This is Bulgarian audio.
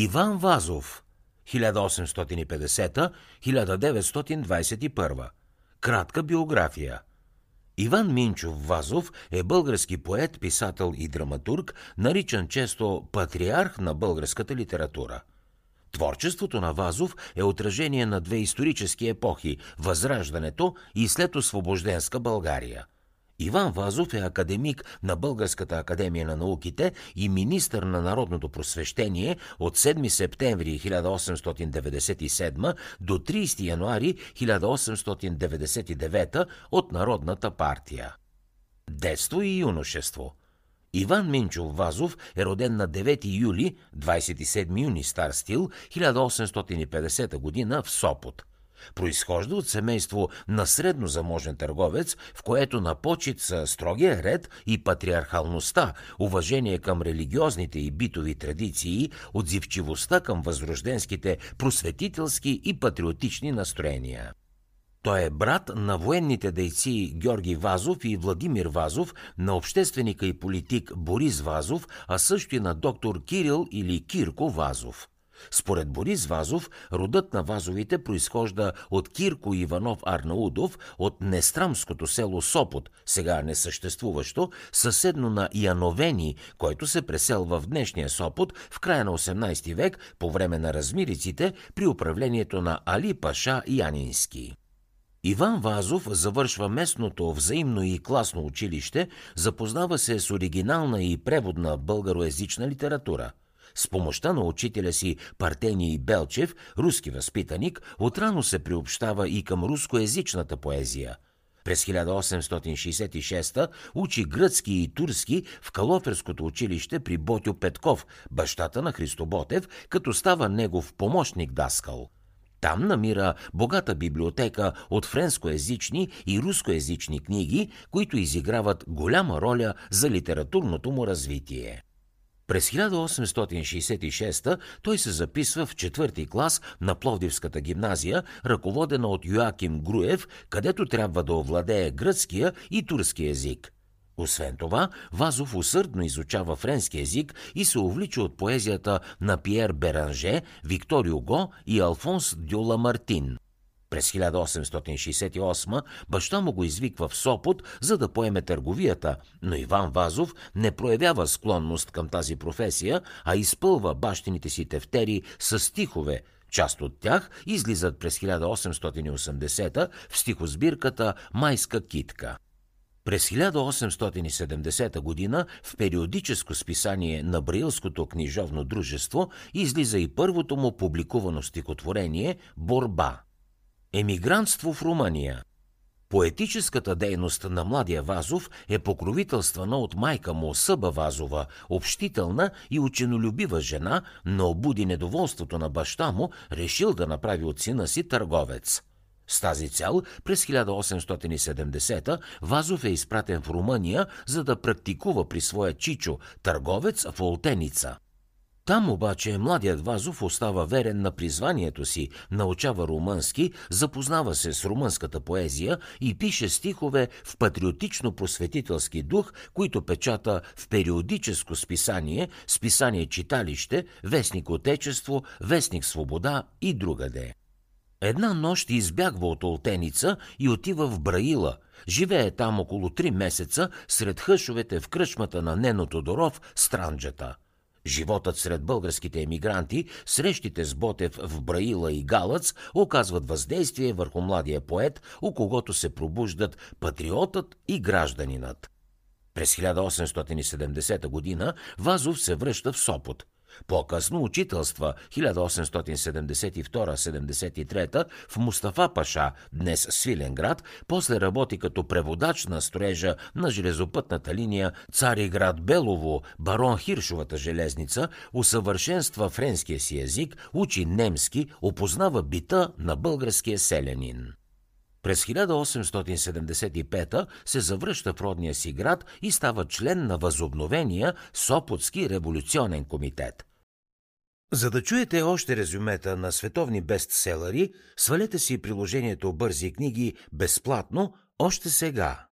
Иван Вазов 1850-1921 Кратка биография. Иван Минчов Вазов е български поет, писател и драматург, наричан често патриарх на българската литература. Творчеството на Вазов е отражение на две исторически епохи – Възраждането и след освобожденска България – Иван Вазов е академик на Българската академия на науките и министър на народното просвещение от 7 септември 1897 до 30 януари 1899 от Народната партия. Детство и юношество Иван Минчов Вазов е роден на 9 юли, 27 юни стар стил, 1850 г. в Сопот. Произхожда от семейство на среднозаможен търговец, в което на почет са строгия ред и патриархалността, уважение към религиозните и битови традиции, отзивчивостта към възрожденските просветителски и патриотични настроения. Той е брат на военните дейци Георги Вазов и Владимир Вазов, на общественика и политик Борис Вазов, а също и на доктор Кирил или Кирко Вазов. Според Борис Вазов, родът на Вазовите произхожда от Кирко Иванов Арнаудов от Нестрамското село Сопот, сега несъществуващо, съседно на Яновени, който се преселва в днешния Сопот в края на 18 век по време на размириците при управлението на Али Паша Янински. Иван Вазов завършва местното взаимно и класно училище, запознава се с оригинална и преводна българоязична литература – с помощта на учителя си Партений Белчев, руски възпитаник, отрано се приобщава и към рускоязичната поезия. През 1866 учи гръцки и турски в Калоферското училище при Ботю Петков, бащата на Христо Ботев, като става негов помощник даскал. Там намира богата библиотека от френскоязични и рускоязични книги, които изиграват голяма роля за литературното му развитие. През 1866 той се записва в четвърти клас на Пловдивската гимназия, ръководена от Йоаким Груев, където трябва да овладее гръцкия и турски език. Освен това, Вазов усърдно изучава френски език и се увлича от поезията на Пьер Беранже, Виктор Юго и Алфонс Дюла Мартин – през 1868 баща му го извиква в Сопот, за да поеме търговията, но Иван Вазов не проявява склонност към тази професия, а изпълва бащините си тефтери с стихове. Част от тях излизат през 1880 в стихосбирката «Майска китка». През 1870 г. в периодическо списание на Браилското книжовно дружество излиза и първото му публикувано стихотворение «Борба». Емигрантство в Румъния Поетическата дейност на младия Вазов е покровителствана от майка му Съба Вазова, общителна и ученолюбива жена, но обуди недоволството на баща му, решил да направи от сина си търговец. С тази цел през 1870 Вазов е изпратен в Румъния, за да практикува при своя чичо, търговец в Олтеница – там обаче младият Вазов остава верен на призванието си, научава румънски, запознава се с румънската поезия и пише стихове в патриотично-просветителски дух, които печата в периодическо списание, списание Читалище, Вестник Отечество, Вестник Свобода и другаде. Една нощ избягва от Олтеница и отива в Браила. Живее там около три месеца сред хъшовете в кръчмата на Нено Тодоров, Странджата – Животът сред българските емигранти, срещите с Ботев в Браила и Галъц оказват въздействие върху младия поет, у когото се пробуждат патриотът и гражданинът. През 1870 г. Вазов се връща в Сопот – по-късно учителства 1872-73 в Мустафа Паша, днес Свиленград, после работи като преводач на строежа на железопътната линия Цариград Белово, барон Хиршовата железница, усъвършенства френския си език, учи немски, опознава бита на българския селянин. През 1875 се завръща в родния си град и става член на възобновения Сопотски революционен комитет. За да чуете още резюмета на световни бестселери, свалете си приложението Бързи книги безплатно още сега.